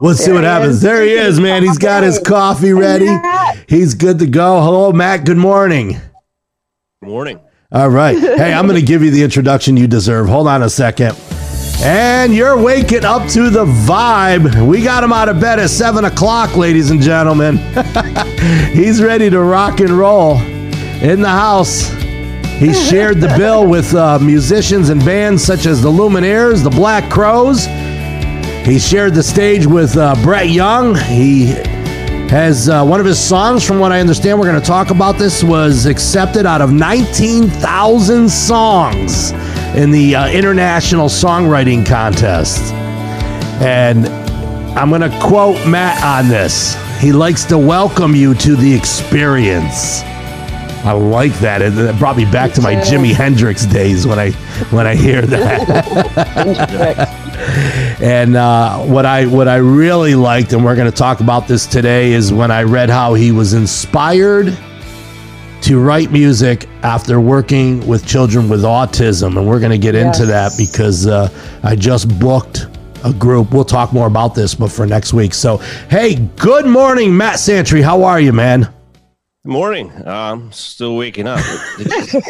Let's see what happens. is. There he is, man. He's got his coffee ready. He's good to go. Hello, Matt. Good morning. Good morning. All right. Hey, I'm going to give you the introduction you deserve. Hold on a second. And you're waking up to the vibe. We got him out of bed at 7 o'clock, ladies and gentlemen. He's ready to rock and roll in the house. He shared the bill with uh, musicians and bands such as the Lumineers, the Black Crowes. He shared the stage with uh, Brett Young. He has uh, one of his songs, from what I understand, we're going to talk about this, was accepted out of 19,000 songs in the uh, International Songwriting Contest. And I'm going to quote Matt on this. He likes to welcome you to the experience. I like that. It, it brought me back to my. Jimi Hendrix days when I when I hear that. And uh, what I what I really liked, and we're going to talk about this today, is when I read how he was inspired to write music after working with children with autism, and we're going to get into that because uh, I just booked a group. We'll talk more about this, but for next week. So, hey, good morning, Matt Santry. How are you, man? Good morning. Um, still waking up. Did you,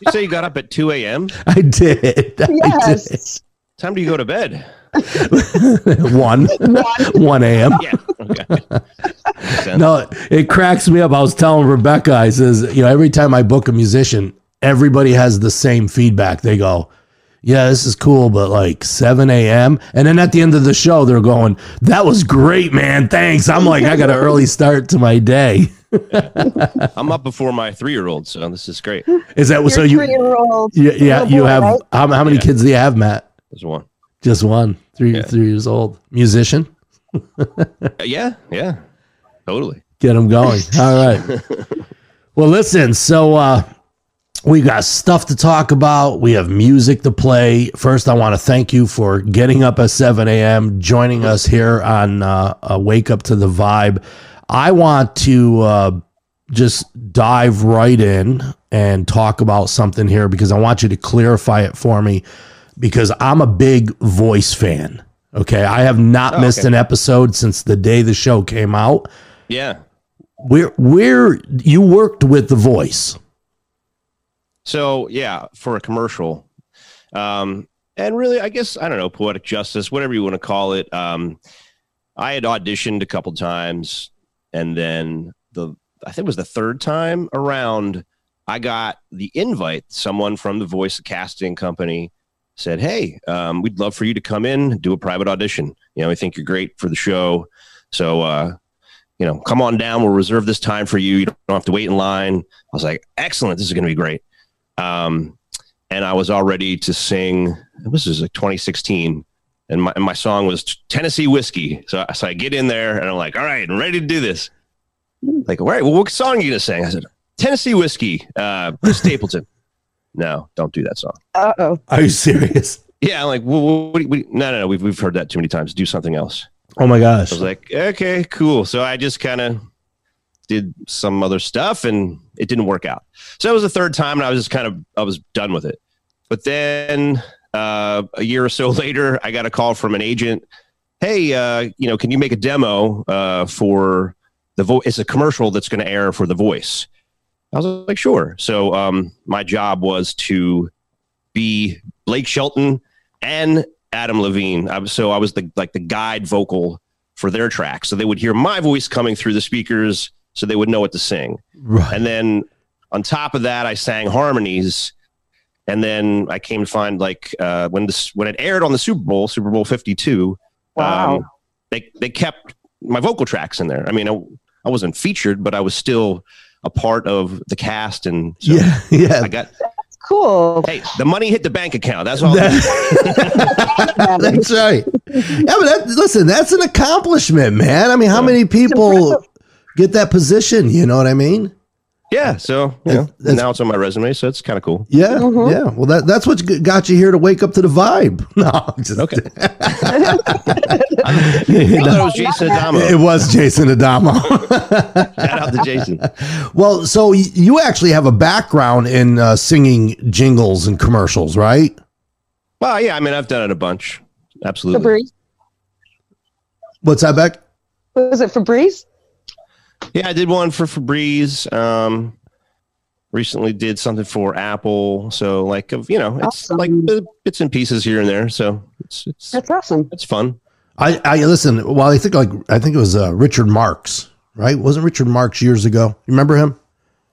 you say you got up at 2 a.m.? I did. I Yes. Time do you go to bed? did. One, one a.m. Yeah. Okay. No, it cracks me up. I was telling Rebecca, I says, you know, every time I book a musician, everybody has the same feedback. They go, yeah, this is cool, but like 7 a.m. And then at the end of the show, they're going, that was great, man. Thanks. I'm like, I got an early start to my day. I'm up before my three year old, so this is great. Is that so? You, three-year-old yeah, yeah little you have, right? how, how many Yeah. kids do you have, Matt? There's one. Just one, three, Yeah. three years old. Musician? Uh, yeah. Yeah. Totally. Get them going. All right. well, listen. So uh, we got stuff to talk about. We have music to play. First, I want to thank you for getting up at 7 a.m., joining us here on uh, uh, Wake Up to the Vibe. I want to uh, just dive right in and talk about something here because I want you to clarify it for me because I'm a big voice fan. Okay. I have not Oh, missed okay. an episode since the day the show came out Yeah. where where you worked with the voice So yeah, for a commercial, um, and really, I guess I don't know, poetic justice, whatever you want to call it. Um, I had auditioned a couple times, and then the I think it was the third time around, I got the invite. Someone from the voice casting company said, "Hey, um, we'd love for you to come in, do a private audition. You know, we think you're great for the show, so." Uh, you know, come on down. We'll reserve this time for you. You don't have to wait in line. I was like, excellent. This is going to be great um, and I was all ready to sing. This was like 2016, and my and my song was Tennessee Whiskey. So, so I get in there and I'm like, all right, I'm ready to do this. Like, all right, well, what song are you gonna sing? I said, Tennessee Whiskey, uh, Bruce Stapleton. No, don't do that song. Uh-oh. are you serious Yeah, I'm like, well, what, do you- what, you- no, no, no, we've we've heard that too many times. Do something else. oh my gosh I was like, okay, cool. So I just kind of did some other stuff and it didn't work out. So that was the third time and I was just kind of, I was done with it. But then uh, a year or so later, I got a call from an agent. Hey, uh, you know, can you make a demo uh, for the voice? It's a commercial that's going to air for the voice. I was like, sure. So um, my job was to be Blake Shelton and Adam Levine. I was, so I was the like the guide vocal for their track. So they would hear my voice coming through the speakers, so they would know what to sing. right And then on top of that, I sang harmonies. And then I came to find like uh, when this when it aired on the Super Bowl, Super Bowl Fifty Two. Wow. they they kept my vocal tracks in there. I mean, I, I wasn't featured, but I was still a part of the cast, and so yeah yeah I got cool. hey, the money hit the bank account. That's all. That- that's right yeah but that, listen that's an accomplishment man i mean how Yeah. many people get that position you know what i mean yeah, so you know, now it's on my resume, so it's kind of cool. yeah Mhm. yeah well that, that's what got you here to wake up to the vibe no I'm just Okay. I thought it was Jason Adamo. it was jason adamo Shout out to Jason. well so you actually have a background in uh, singing jingles and commercials right Well, yeah, I mean, I've done it a bunch. Absolutely. Bruce. What's that, Beck? Was it Febreze? Yeah, I did one for Febreze. Um, recently did something for Apple. So like of you know, it's Awesome. like bits and pieces here and there. So it's it's That's awesome. it's fun. I, I listen. Well, I think like I think it was uh, Richard Marx, right? Wasn't Richard Marx years ago? You remember him?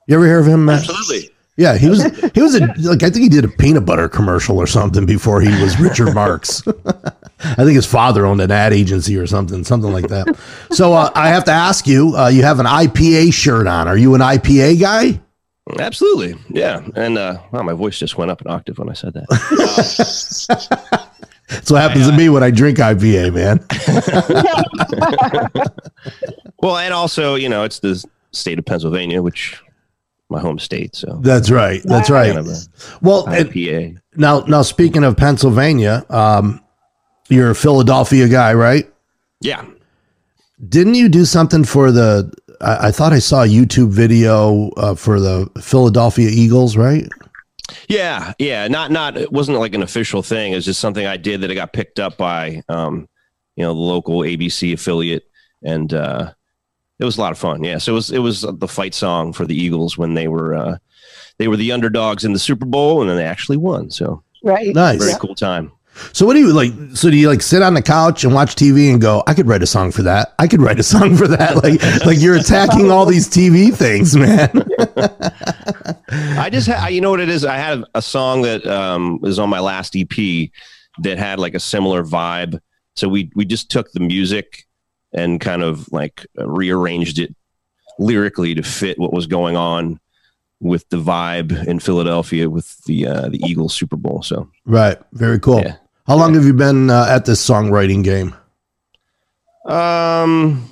You ever hear of him? Matt? Absolutely. Yeah, he was. He was a like I think he did a peanut butter commercial or something before he was Richard Marx. I think his father owned an ad agency or something, something like that. So uh, I have to ask you. Uh, you have an IPA shirt on. Are you an IPA guy? Absolutely. Yeah. And uh wow, my voice just went up an octave when I said that. That's what happens to me when I drink IPA, man. well, and also, you know, it's the state of Pennsylvania, which my home state. So That's right. That's right. kind of Well, IPA. now, now speaking of Pennsylvania, um, you're a Philadelphia guy, right? Yeah. Didn't you do something for the? I, I thought I saw a YouTube video uh, for the Philadelphia Eagles, right? Yeah, yeah, not not it wasn't like an official thing. It was just something I did that it got picked up by um, you know, the local ABC affiliate and uh it was a lot of fun. Yeah, so it was it was the fight song for the Eagles when they were uh they were the underdogs in the Super Bowl and then they actually won. So, Right. Nice. very cool time. So what do you like? So do you like sit on the couch and watch TV and go, I could write a song for that. I could write a song for that. Like like you're attacking all these TV things, man. I just had, you know what it is? I had a song that um, was on my last EP that had like a similar vibe. So we we just took the music and kind of like rearranged it lyrically to fit what was going on with the vibe in Philadelphia with the uh, the Eagles Super Bowl. So right. Very cool. Yeah. How long have you been uh, at this songwriting game? Um,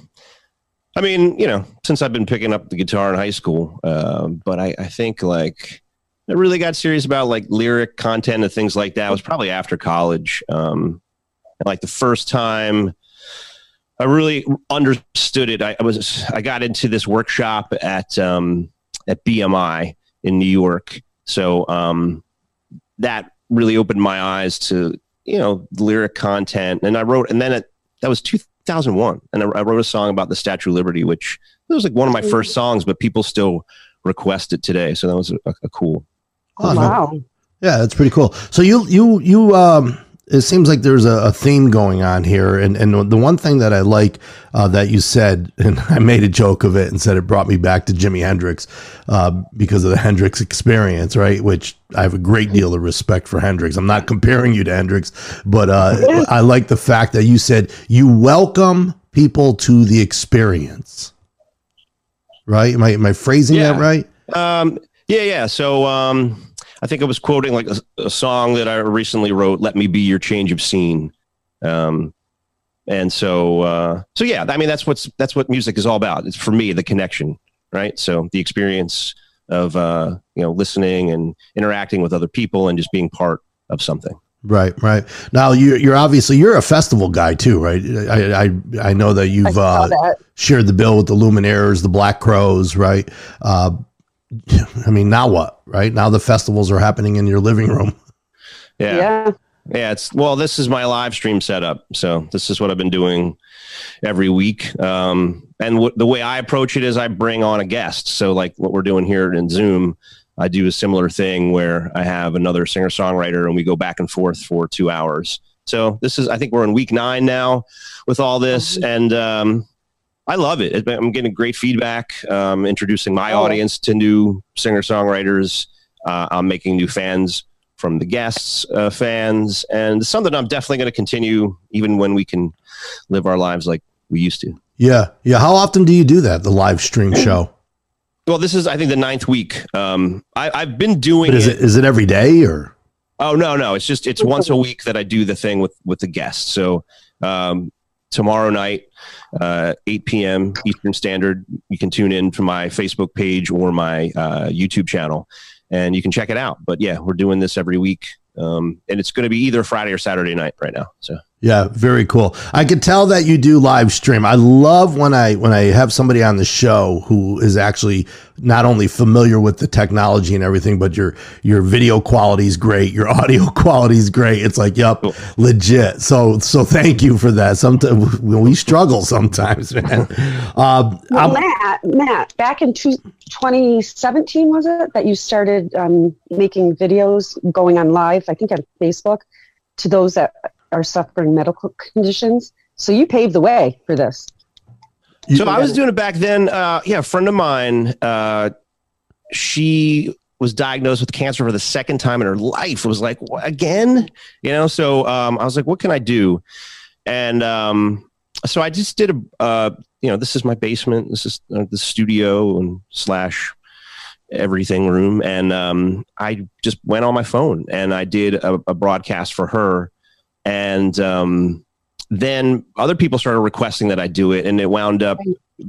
I mean, you know, since I've been picking up the guitar in high school, um, but I, I think like I really got serious about like lyric content and things like that. It was probably after college. Um, like the first time I really understood it, I, I was I got into this workshop at um, at BMI in New York. So um, that really opened my eyes to you know lyric content, and I wrote, and then it, that was 2001, and I, I wrote a song about the Statue of Liberty, which it was like one of my first songs, but people still request it today. So that was a, a cool. Oh, wow. Yeah, that's pretty cool. So you you you um it seems like there's a, a theme going on here, and and the one thing that I like uh, that you said, and I made a joke of it and said it brought me back to Jimi Hendrix uh, because of the Hendrix experience, right? Which I have a great deal of respect for Hendrix. I'm not comparing you to Hendrix, but uh, I like the fact that you said you welcome people to the experience. Right? Am I am I phrasing Yeah. that right? Um, yeah, yeah. So um, I think I was quoting like a, a song that I recently wrote, "Let Me Be Your Change of Scene." Um, and so, uh, so yeah, I mean, that's what's that's what music is all about. It's for me the connection, right? So the experience of uh, you know listening and interacting with other people and just being part of something. Right, right. Now you, you're obviously you're a festival guy too, right? I I, I know that you've uh, that. shared the bill with the Lumineers, the Black Crowes, right? Uh, I mean, now what? Right now, the festivals are happening in your living room. Yeah. Yeah. Yeah, it's well. This is my live stream setup, so this is what I've been doing every week. Um, and w- the way I approach it is I bring on a guest. So, like what we're doing here in Zoom, I do a similar thing where I have another singer songwriter, and we go back and forth for two hours. So this is, I think we're in week nine now with all this, and um, I love it. I'm getting great feedback. Um, introducing my Oh. audience to new singer songwriters. Uh, I'm making new fans from the guests, uh, fans, and something I'm definitely going to continue even when we can live our lives like we used to. Yeah, yeah. How often do you do that? The live stream show. Well, this is I think the ninth week. Um, I, I've been doing But is it. it is it every day or? Oh no, no, it's just it's once a week that I do the thing with with the guests. So um, tomorrow night, uh, 8 p.m. Eastern Standard, you can tune in to my Facebook page or my uh, YouTube channel, and you can check it out. But yeah, we're doing this every week, um, and it's going to be either Friday or Saturday night right now. So Yeah, very cool. I could tell that you do live stream. I love when I when I have somebody on the show who is actually not only familiar with the technology and everything, but your your video quality is great, your audio quality is great. It's like, yep, cool. legit. So so thank you for that. Sometimes we struggle sometimes, man. Uh, well, Matt, Matt, back in two, 2017 was it that you started um, making videos going on live? I think on Facebook to those that are suffering medical conditions. So you paved the way for this. So I was doing it back then. Uh, yeah, a friend of mine, uh, she was diagnosed with cancer for the second time in her life. It was like again, you know. So um, I was like, what can I do? And um, so I just did a, uh, you know, this is my basement. This is uh, the studio and slash everything room, and um, I just went on my phone and I did a, a broadcast for her and um, then other people started requesting that I do it, and it wound up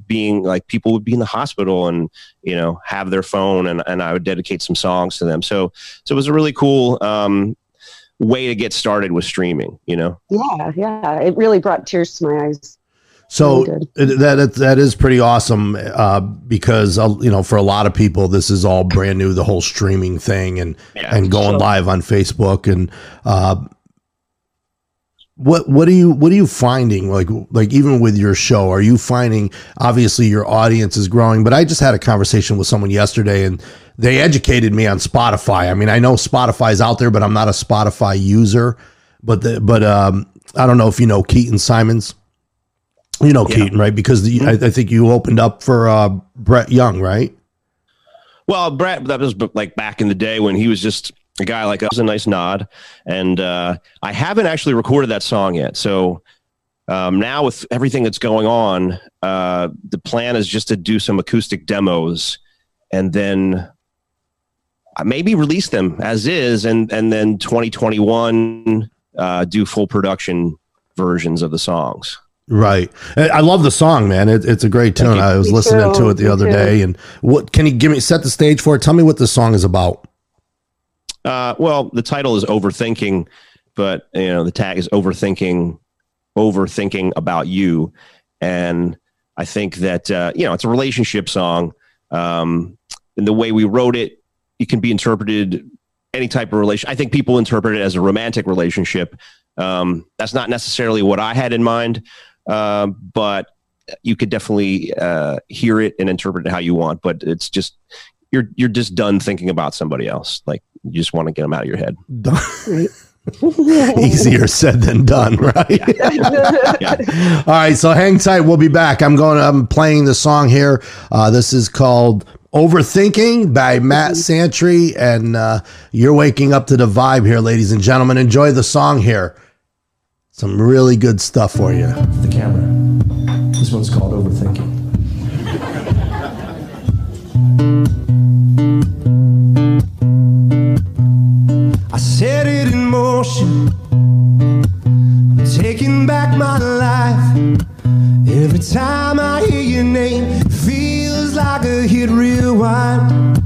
being like people would be in the hospital and you know have their phone, and, and I would dedicate some songs to them. So so it was a really cool um, way to get started with streaming. You know? Yeah, yeah. It really brought tears to my eyes. So that that is pretty awesome uh, because uh, you know for a lot of people this is all brand new the whole streaming thing and yeah, and going so. live on Facebook and uh, what what are you what are you finding? Like like even with your show are you finding obviously your audience is growing but i just had a conversation with someone yesterday and they educated me on spotify. I mean i know spotify's out there but i'm not a spotify user but the, but um i don't know if you know keaton simons. You know yeah. keaton right? Because the, I, I, think you opened up for uh brett young right? Well brett that was like back in the day when he was just a guy like us a nice nod. And uh, I haven't actually recorded that song yet. So um, now with everything that's going on, uh, the plan is just to do some acoustic demos and then maybe release them as is, and and then 2021 uh, do full production versions of the songs. Right. I love the song, man. It, it's a great tune. I was listening to it the other day. And what can you give me set the stage for it? Tell me what the song is about. Uh, well, the title is overthinking, but you know the tag is overthinking, overthinking about you, and I think that uh, you know it's a relationship song. Um, and the way we wrote it, it can be interpreted any type of relation. I think people interpret it as a romantic relationship. Um, that's not necessarily what I had in mind, uh, but you could definitely uh, hear it and interpret it how you want. But it's just you're you're just done thinking about somebody else. Like you just want to get them out of your head. Easier said than done, right? Yeah. yeah. All right, so hang tight. We'll be back. I'm going. I'm playing the song here. Uh, this is called "Overthinking" by Matt Santry, and uh, you're waking up to the vibe here, ladies and gentlemen. Enjoy the song here. Some really good stuff for you. The camera. This one's called set it in motion, taking back my life. Every time I hear your name, feels like a hit rewind.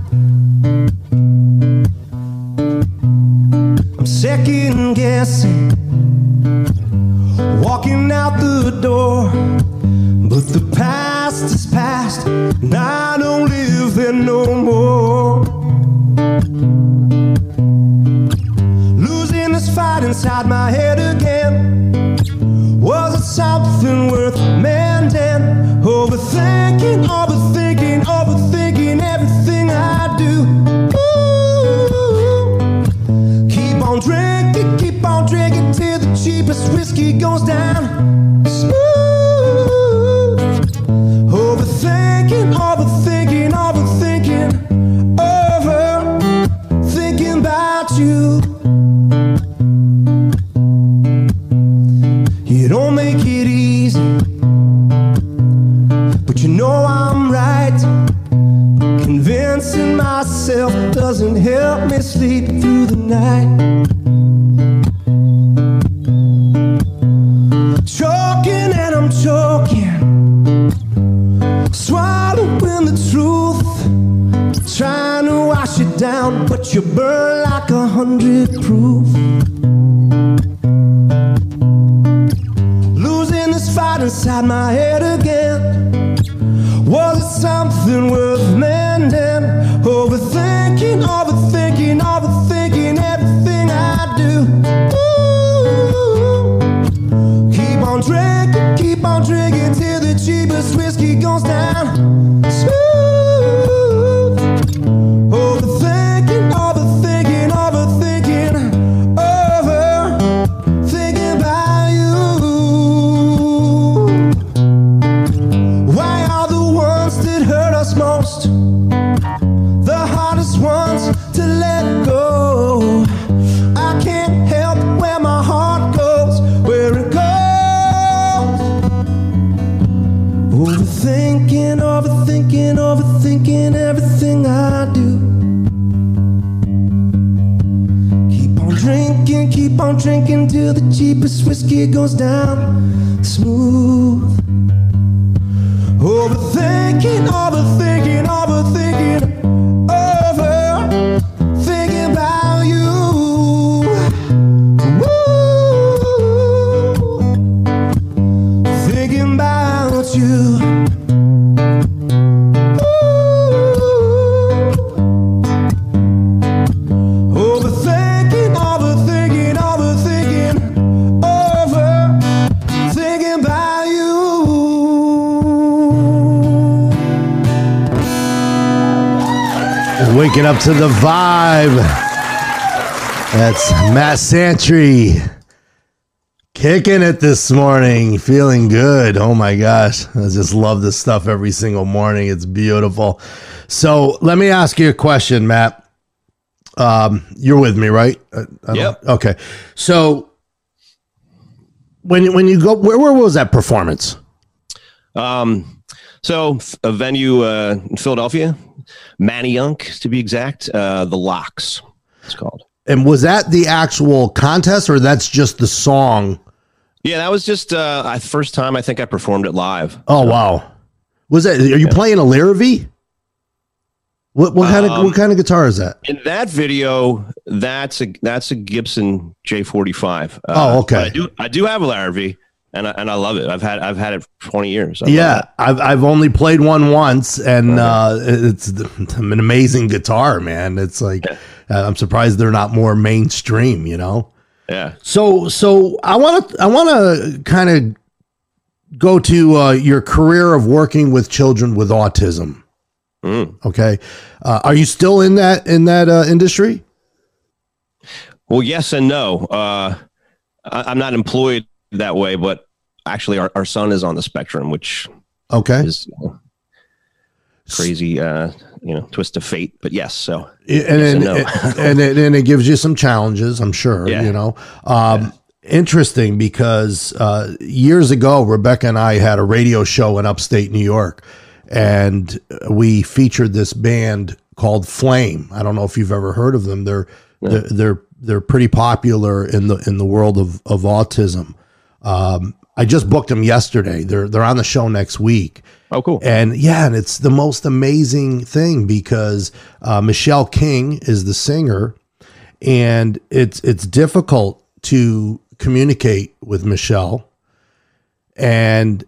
I'm second guessing, walking out the door. But the past is past, and whiskey goes down. Smooth. Overthinking, overthinking, overthinking, over thinking about you. You don't make it easy, but you know I'm right. Convincing myself doesn't help me sleep through the night. you burn like a hundred proof. Losing this fight inside my head. On drinking till the cheapest whiskey goes down smooth. Overthinking, all the overthinking, up to the vibe. That's Matt Santry kicking it this morning, feeling good. Oh my gosh, I just love this stuff every single morning. It's beautiful. So let me ask you a question, Matt. Um, you're with me, right? Yep. Okay. So when when you go, where, where was that performance? Um, so a venue uh, in Philadelphia, Manayunk to be exact, uh, the Locks. It's called. And was that the actual contest, or that's just the song? Yeah, that was just uh, first time I think I performed it live. Oh wow! Was that? Are you playing a Larrivee? What what kind of Um, what kind of guitar is that? In that video, that's a that's a Gibson J45. Uh, Oh, okay. but I do I do have a Larrivee, and I, and I love it. I've had I've had it for 20 years. I Yeah. I've I've only played one once, and uh, it's an amazing guitar, man. It's like uh, I'm surprised they're not more mainstream, you know. yeah. So so I want to I want to kind of go to uh, your career of working with children with autism. Mm. Okay, uh, are you still in that in that uh, industry? Well, yes and no. Uh, I, I'm not employed that way, but actually, our, our son is on the spectrum, which Okay, is you know, crazy, uh, you know, twist of fate. But yes, so and and, and no. and, it, and it gives you some challenges, I'm sure. Yeah. You know, um, interesting because uh, years ago, Rebecca and I had a radio show in upstate New York, and we featured this band called Flame. I don't know if you've ever heard of them. They're they're, they're they're pretty popular in the in the world of of autism. Um, I just booked them yesterday. They're they're on the show next week. oh, cool. And yeah, and it's the most amazing thing because uh, Michelle King is the singer, and it's it's difficult to communicate with Michelle. And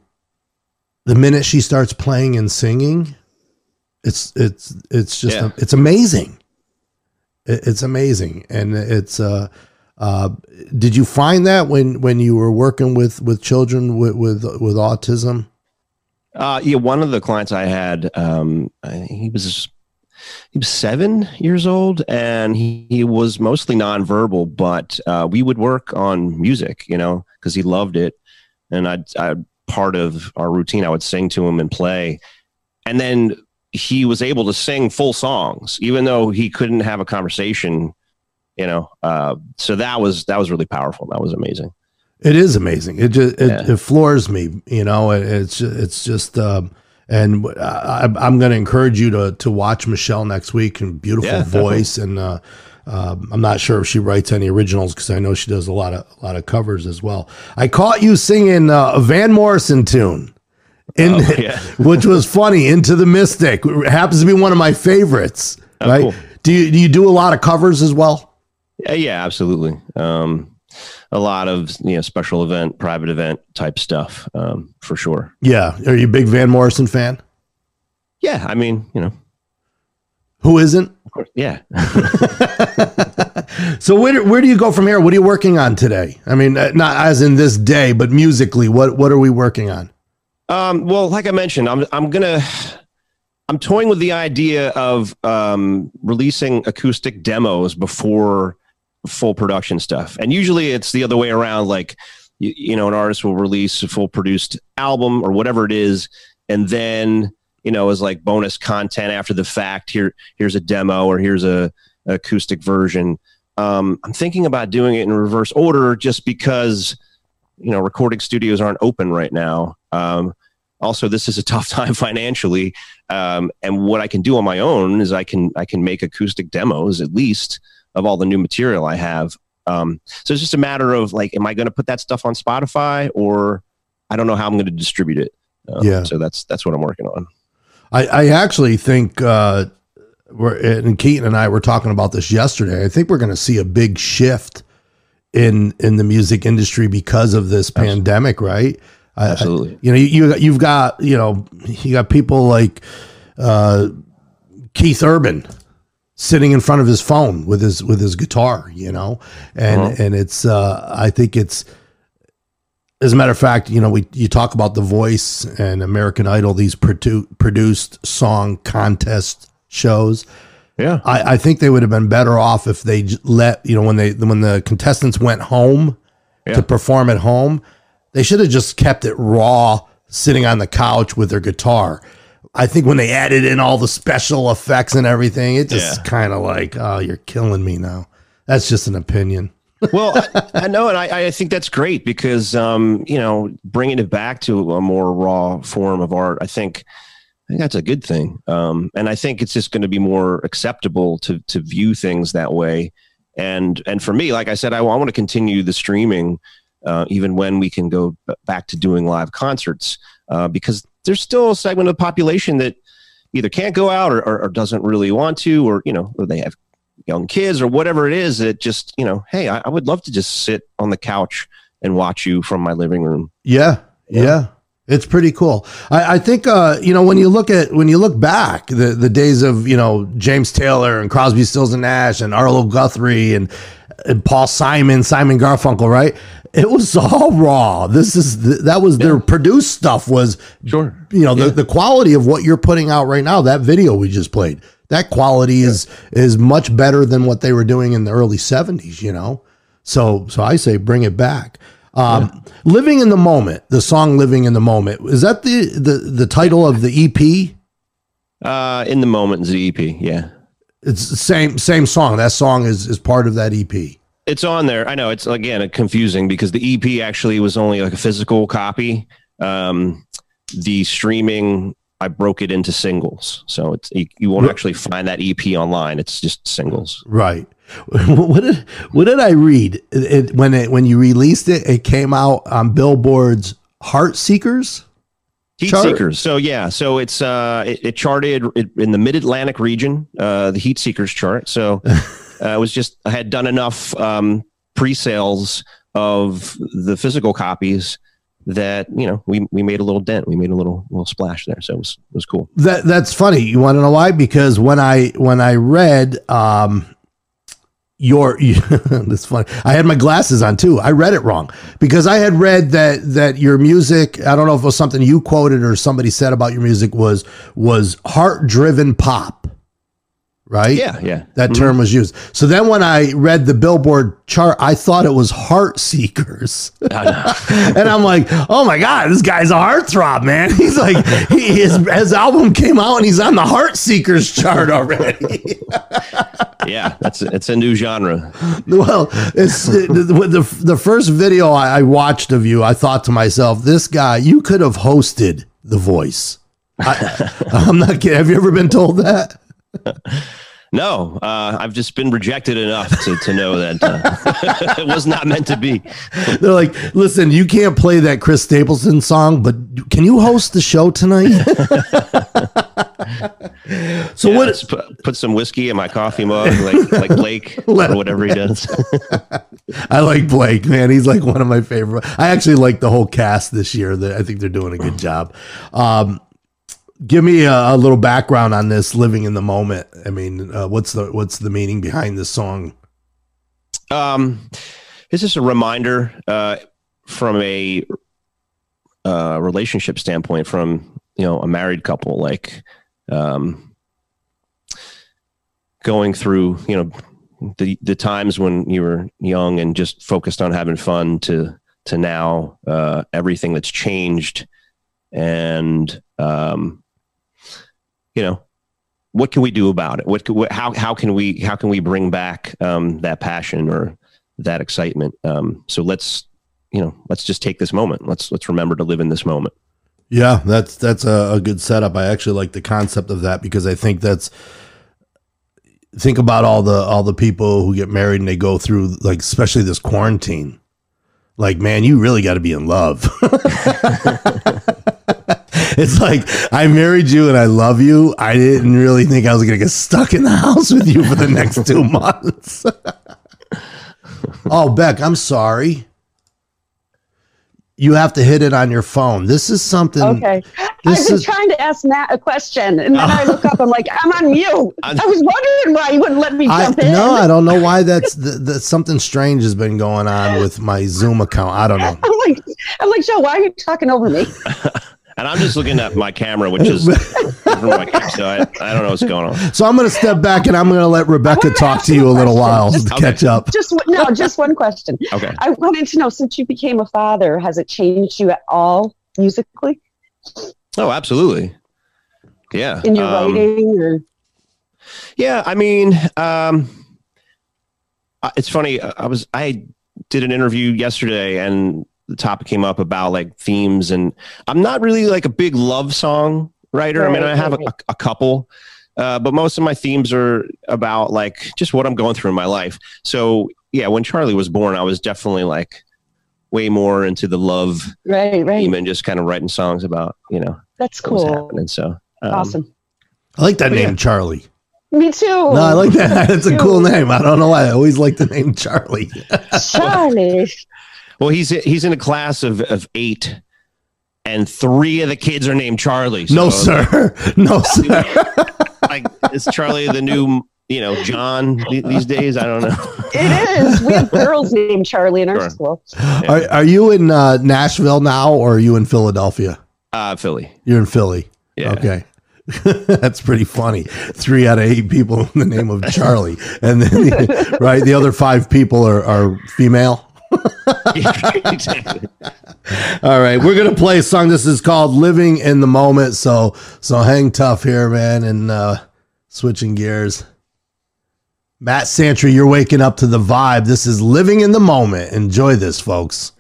the minute she starts playing and singing, it's it's it's just Yeah. it's amazing. It- It's amazing, and it's uh. Uh, did you find that when, when you were working with, with children with, with with autism? Uh, yeah, one of the clients I had, um, he was he was seven years old, and he, he was mostly nonverbal. But uh, we would work on music, you know, because he loved it, and I, I part of our routine, I would sing to him and play, and then he was able to sing full songs, even though he couldn't have a conversation, you know. Uh, so that was that was really powerful. That was amazing. It is amazing. It just it, Yeah. it floors me. You know, It- it's it's just um, and I, I'm going to encourage you to to watch Michelle next week and beautiful Yeah, definitely. voice and uh, um, I'm not sure if she writes any originals because I know she does a lot of a lot of covers as well. I caught you singing uh, a Van Morrison tune. In, Oh, yeah. which was funny, "Into the Mystic" It happens to be one of my favorites. right? cool. Do you do you do a lot of covers as well? Yeah, absolutely. Um, a lot of you know special event, private event type stuff um, for sure. Yeah. Are you a big Van Morrison fan? Yeah, I mean, you know, Who isn't? of course, yeah. So where where do you go from here? What are you working on today? I mean, uh, not as in this day, but musically, what what are we working on? Um, well, like I mentioned, I'm I'm gonna I'm toying with the idea of um, releasing acoustic demos before full production stuff, and usually it's the other way around. Like you, you know, an artist will release a full produced album or whatever it is, and then you know, as like bonus content after the fact. Here, here's a demo or here's a, a acoustic version. Um, I'm thinking about doing it in reverse order, just because you know recording studios aren't open right now. Um, also, this is a tough time financially, um, and what I can do on my own is I can I can make acoustic demos at least of all the new material I have. Um, so it's just a matter of like, am I going to put that stuff on Spotify or I don't know how I'm going to distribute it. Um, Yeah. So that's that's what I'm working on. I, I actually think uh, we're and Keaton and I were talking about this yesterday. I think we're going to see a big shift in in the music industry because of this pandemic, right? I- I- Absolutely. you know, you, you you've got you know you got people like uh, Keith Urban sitting in front of his phone with his with his guitar, you know, and Uh-huh. and it's uh, I think it's as a matter of fact, you know, we you talk about The Voice and American Idol, these produ- produced song contest shows. Yeah. I, I think they would have been better off if they let you know when they when the contestants went home Yeah. to perform at home, they should have just kept it raw, sitting on the couch with their guitar. I think when they added in all the special effects and everything, it just Yeah. kind of like, oh, you're killing me now. That's just an opinion. well, I, I know, and I, I think that's great because um, you know, bringing it back to a more raw form of art, I think, I think that's a good thing. Um, and I think it's just going to be more acceptable to to view things that way. And and for me, like I said, I, want to continue the streaming, uh, even when we can go back to doing live concerts, uh, because there's still a segment of the population that either can't go out or, or, or doesn't really want to, or you know, or they have young kids or whatever it is that just you know hey I, I would love to just sit on the couch and watch you from my living room Yeah, yeah. It's pretty cool. I, I think uh, you know when you look at when you look back the the days of you know James Taylor and Crosby, Stills and Nash and Arlo Guthrie and, and Paul Simon, Simon Garfunkel, right? It was all raw. This is th- that was their produced stuff was Sure. You know the, the quality of what you're putting out right now. That video we just played, that quality is is much better than what they were doing in the early '70s. You know, so so I say bring it back. Um, Living in the moment, the song "Living in the Moment" is that the the the title of the EP? uh in the moment is the EP. yeah It's the same same song. That song is is part of that EP. It's on there i know it's again confusing because the ep actually was only like a physical copy um the streaming i broke it into singles so it's you, you won't actually find that ep online it's just singles Right. What did what did I read? It, it- when it when you released it, it came out on Billboard's Heart Seekers. Heat Chart- Seekers. So yeah, so it's uh it, it charted in the Mid Atlantic region, uh the Heat Seekers chart. So uh, it was just I had done enough um pre-sales of the physical copies that you know we we made a little dent, we made a little little splash there. So it was it was cool. That that's funny. You want to know why? Because when I when I read um your that's funny. I had my glasses on too. I read it wrong because I had read that that your music. I don't know if it was something you quoted or somebody said about your music was was heart driven pop. Right. Yeah, yeah. That mm-hmm. term was used. So then when I read the Billboard chart, I thought it was Heart Seekers. and I'm like, oh my God, this guy's a heartthrob, man. He's like, he, his, his album came out and he's on the Heart Seekers chart already. yeah, that's it's a new genre. well, it's the, the, the first video I, I watched of you, I thought to myself, this guy, you could have hosted The Voice. I, I'm not kidding. Have you ever been told that? No, uh, I've just been rejected enough to, to know that uh, it was not meant to be. They're like, listen, you can't play that Chris Stapleton song, but can you host the show tonight? so Yeah, what? put, put some whiskey in my coffee mug, like like Blake or whatever he does. I like Blake, man. He's like one of my favorite. I actually like the whole cast this year. That I think they're doing a good job. Um, give me a, a, little background on this living in the moment. I mean, uh, what's the what's the meaning behind this song? Um, just a reminder uh, from a uh, relationship standpoint, from you know a married couple, like um, going through you know the the times when you were young and just focused on having fun to to now uh, everything that's changed and um, you know what can we do about it? What, what how how can we how can we bring back um, that passion or that excitement? Um, so let's you know let's just take this moment. Let's let's remember to live in this moment. Yeah that's that's a, a good setup. I actually like the concept of that because i think that's think about all the all the people who get married and they go through like especially this quarantine. Like man you really got to be in love it's like i married you and i love you i didn't really think i was gonna get stuck in the house with you for the next two months oh beck i'm sorry you have to hit it on your phone. This is something. Okay. I've been is, trying to ask Matt a question, and then I look up. I'm like, I'm on mute. I was wondering why you wouldn't let me jump I, in. No, I don't know why. That's the, something strange has been going on with my Zoom account. I don't know. I'm like, I'm like, Joe, why are you talking over me? And I'm just looking at my camera, which is from my camera, so I, I don't know what's going on. So I'm going to step back and I'm going to let Rebecca talk to you a little while to okay. catch up. Just no, just one question. Okay. I wanted to know since you became a father, has it changed you at all musically? Oh, absolutely. Yeah. In your um, writing or? Yeah, I mean, um, it's funny. I was I did an interview yesterday, and the topic came up about like themes and i'm not really like a big love song writer right, i mean i have right. a, a, couple uh, but most of my themes are about like just what i'm going through in my life so yeah when charlie was born i was definitely like way more into the love right right theme and just kind of writing songs about you know that's cool and so um, awesome i like that name yeah. charlie me too. No, I like that. It's a cool name. I don't know why. I always like the name Charlie. Charlie. Well, he's he's in a class of, of eight, and three of the kids are named Charlie. So no, sir. No, sir. like, is Charlie the new you know John these days? I don't know. It is. We have girls named Charlie in our sure. school. Yeah. Are Are you in uh, Nashville now, or are you in Philadelphia? Uh, Philly. You're in Philly. Yeah. Okay. That's pretty funny. Three out of eight people in the name of Charlie, and then the, right, the other five people are, are female. All right, we're gonna play a song. This is called "Living in the Moment." So, so hang tough here, man, and uh, switching gears. Matt Santry, you're waking up to the vibe. This is "Living in the Moment." Enjoy this, folks.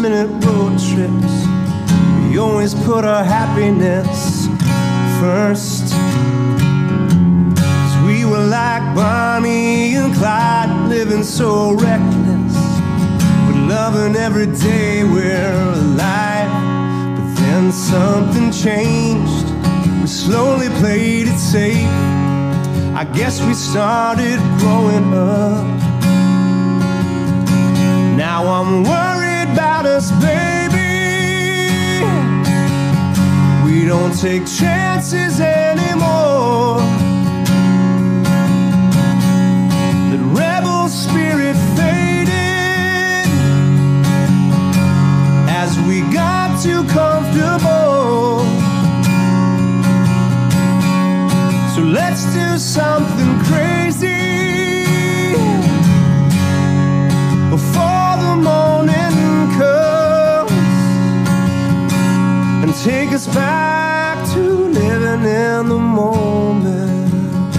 Minute road trips. We always put our happiness first. Cause we were like Bonnie and Clyde, living so reckless. But loving every day we're alive. But then something changed. We slowly played it safe. I guess we started growing up. Now I'm worried about us, baby. We don't take chances anymore. The rebel spirit faded as we got too comfortable. So let's do something crazy. Take us back to living in the moment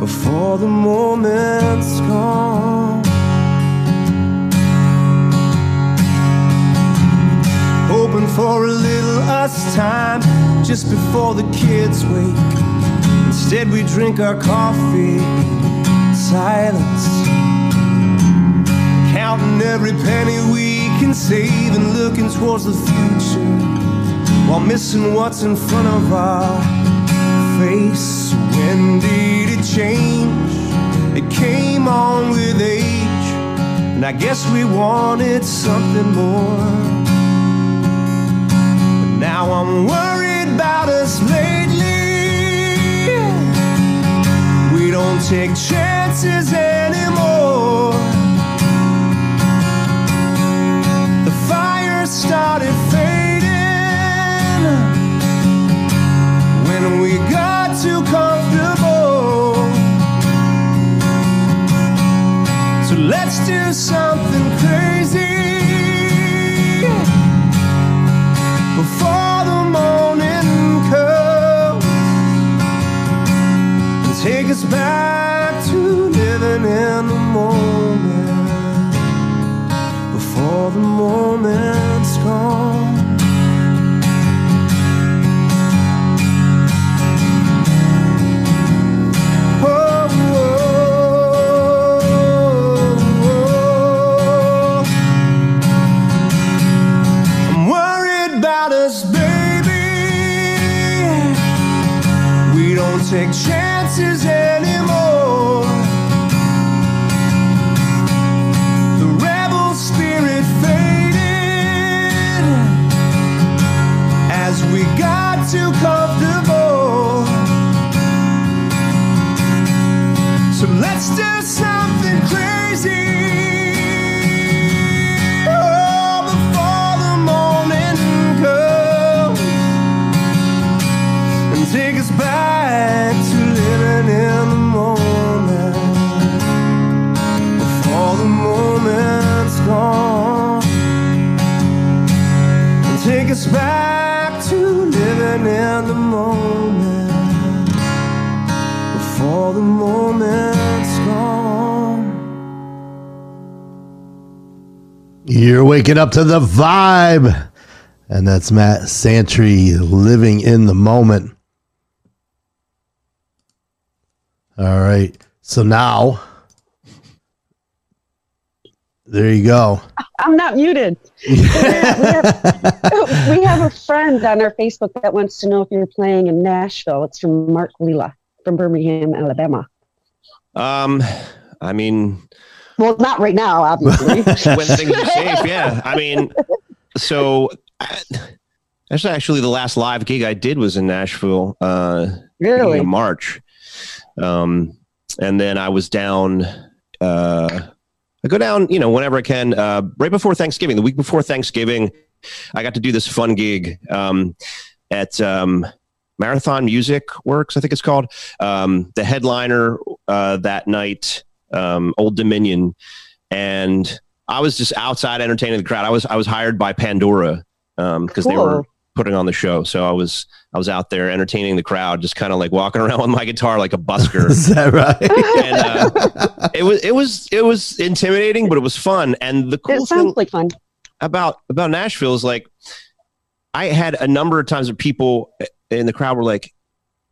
before the moment's gone. Hoping for a little us time just before the kids wake. Instead, we drink our coffee in silence counting every penny we can save and looking towards the future while missing what's in front of our face. When did it change? It came on with age, and I guess we wanted something more. But now I'm worried about us lately. We don't take chances anymore. Too comfortable. So let's do something crazy before the morning comes and take us back to living in the moment before the moment's gone. Take chances waking up to the vibe. And that's Matt Santry living in the moment. All right. So now, there you go. I'm not muted. we, have, we have a friend on our Facebook that wants to know if you're playing in Nashville. It's from Mark Lila from Birmingham, Alabama. Um, I mean, Well, not right now, obviously. when things are safe, yeah. I mean, so I, that's actually the last live gig I did was in Nashville. Uh, really? of March. Um, and then I was down. Uh, I go down, you know, whenever I can. Uh, right before Thanksgiving, the week before Thanksgiving, I got to do this fun gig um, at um, Marathon Music Works, I think it's called. Um, the headliner uh, that night, um, Old Dominion, and I was just outside entertaining the crowd. I was I was hired by Pandora um because they were putting on the show, so I was I was out there entertaining the crowd, just kind of like walking around with my guitar like a busker. Is that right? and uh, it was it was it was intimidating, but it was fun. And the cool It thing sounds like fun. about about Nashville is like I had a number of times where people in the crowd were like,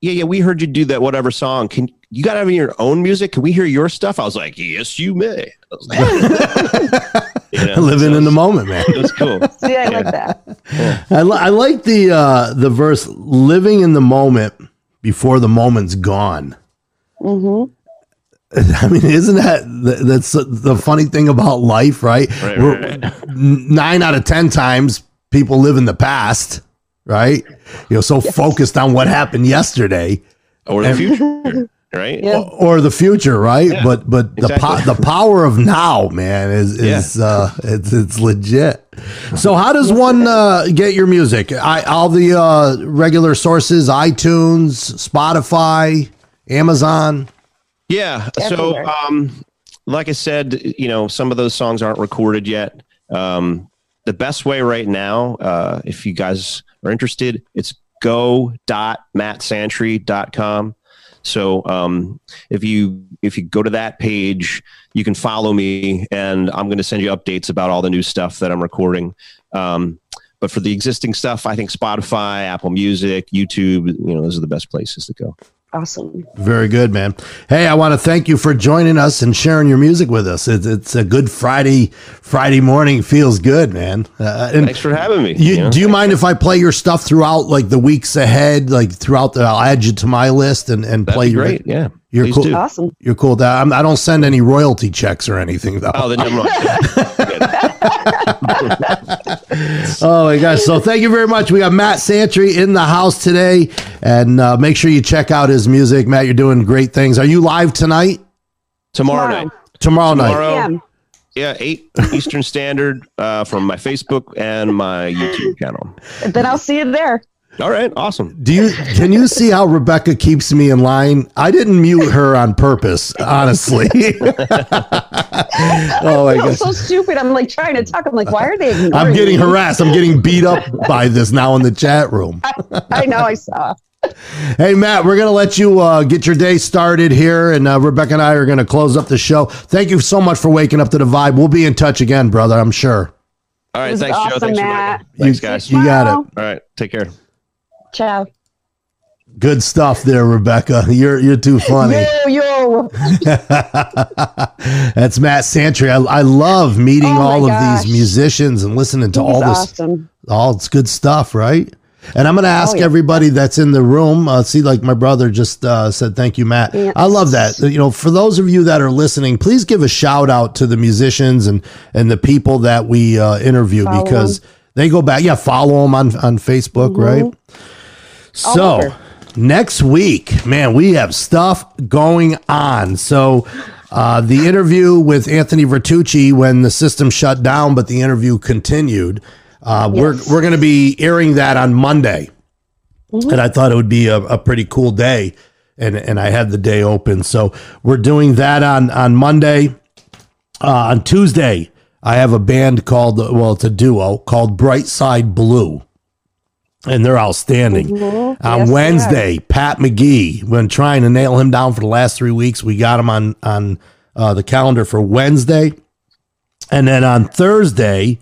"Yeah, yeah, we heard you do that whatever song. Can you got to have your own music? Can we hear your stuff?" I was like, "Yes, you may." Like- You know, Living so in the moment, man. It was cool. See, I like that. I, li- I like the uh, the verse "living in the moment before the moment's gone." hmm I mean, isn't that th- that's the funny thing about life, right? Right, right, right. Nine out of ten times, people live in the past, right? You know, so focused on what happened yesterday Or the future, right? Yeah. or the future, right? Yeah, but but the po- the power of now, man, is is uh, it's it's legit. So how does one uh, get your music? I all the uh, regular sources: iTunes, Spotify, Amazon. Yeah. So, um, like I said, you know, some of those songs aren't recorded yet. Um, the best way right now, uh, if you guys are interested, it's go.mattsantry.com. So, um, if you if you go to that page, you can follow me, and I'm going to send you updates about all the new stuff that I'm recording. Um, but for the existing stuff, I think Spotify, Apple Music, YouTube, you know, those are the best places to go. Awesome. Very good, man. Hey, I want to thank you for joining us and sharing your music with us. It's, it's a good Friday Friday morning. Feels good, man. Uh, and Thanks for having me. you, you know? do you mind if I play your stuff throughout, like the weeks ahead, like throughout the? I'll add you to my list and and That'd play your. great. Yeah. You're Please cool. do. Awesome. You're cool. That I'm, I don't send any royalty checks or anything though. Oh, then never mind. Oh my gosh! So thank you very much. We got Matt Santry in the house today, and uh, make sure you check out his music. Matt, you're doing great things. Are you live tonight? Tomorrow Tomorrow. night. Tomorrow, night. Tomorrow. Yeah. Yeah, eight Eastern Standard uh, from my Facebook and my YouTube channel. Then I'll see you there. All right, awesome. Do you can you see how Rebecca keeps me in line? I didn't mute her on purpose, honestly. oh my I feel so stupid. I'm like trying to talk. I'm like, why are they I'm getting me? harassed. I'm getting beat up by this now in the chat room. I know I saw. Hey, Matt, we're going to let you uh, get your day started here, and uh, Rebecca and I are going to close up the show. Thank you so much for waking up to the vibe. We'll be in touch again, brother, I'm sure. All right, was thanks, Joe. Thanks, Matt. Thanks, guys. You got it. All right, take care. Ciao. Good stuff there, Rebecca. You're you're too funny. Yo, yo. That's Matt Santry. I, I love meeting Oh all of these musicians and listening to He's all this. awesome. all it's good stuff, right? And I'm going to ask Oh, yeah. everybody that's in the room. Uh, see, like my brother just uh, said, thank you, Matt. I love that. You know, for those of you that are listening, please give a shout out to the musicians and and the people that we uh, interview Follow because they go back. Yeah, follow them on on Facebook, right? So Mm-hmm. over. next week, man, we have stuff going on. So. Uh, the interview with Anthony Vertucci when the system shut down, but the interview continued. Uh, Yes. We're we're going to be airing that on Monday, and I thought it would be a, a pretty cool day, and and I had the day open, so we're doing that on on Monday. Uh, on Tuesday, I have a band called well, it's a duo called Bright Side Blue, and they're outstanding. Mhm. On Yes, Wednesday, Pat McGee. Been trying to nail him down for the last three weeks. We got him on on uh, the calendar for Wednesday, and then on Thursday,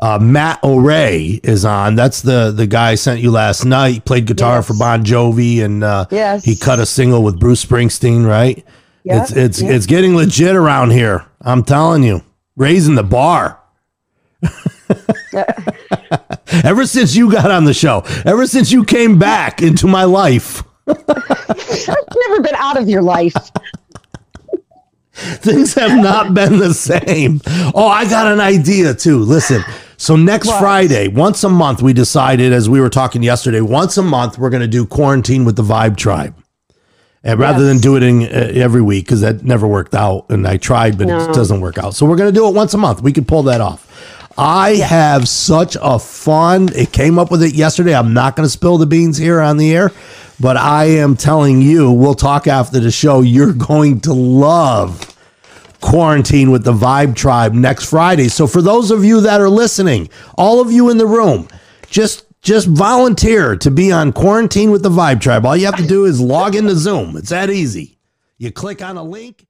uh, Matt O'Ree is on. That's the the guy I sent you last night. He played guitar Yes. for Bon Jovi, and uh, Yes. he cut a single with Bruce Springsteen. Right? Yeah, It's it's yeah. it's getting legit around here. I'm telling you, raising the bar. Ever since you got on the show, ever since you came back into my life, I've never been out of your life. things have not been the same. Oh, I got an idea too. Listen. So next What? Friday, once a month, we decided, as we were talking yesterday, once a month we're going to do quarantine with the Vibe Tribe, and rather Yes. than do it in, uh, every week because that never worked out, and I tried, but it doesn't work out. So we're going to do it once a month. We can pull that off. I have such a fun. It came up with it yesterday. I'm not going to spill the beans here on the air, but I am telling you, we'll talk after the show. You're going to love quarantine with the Vibe Tribe next Friday. So for those of you that are listening, all of you in the room, just just volunteer to be on quarantine with the Vibe Tribe. All you have to do is log into Zoom. It's that easy. You click on a link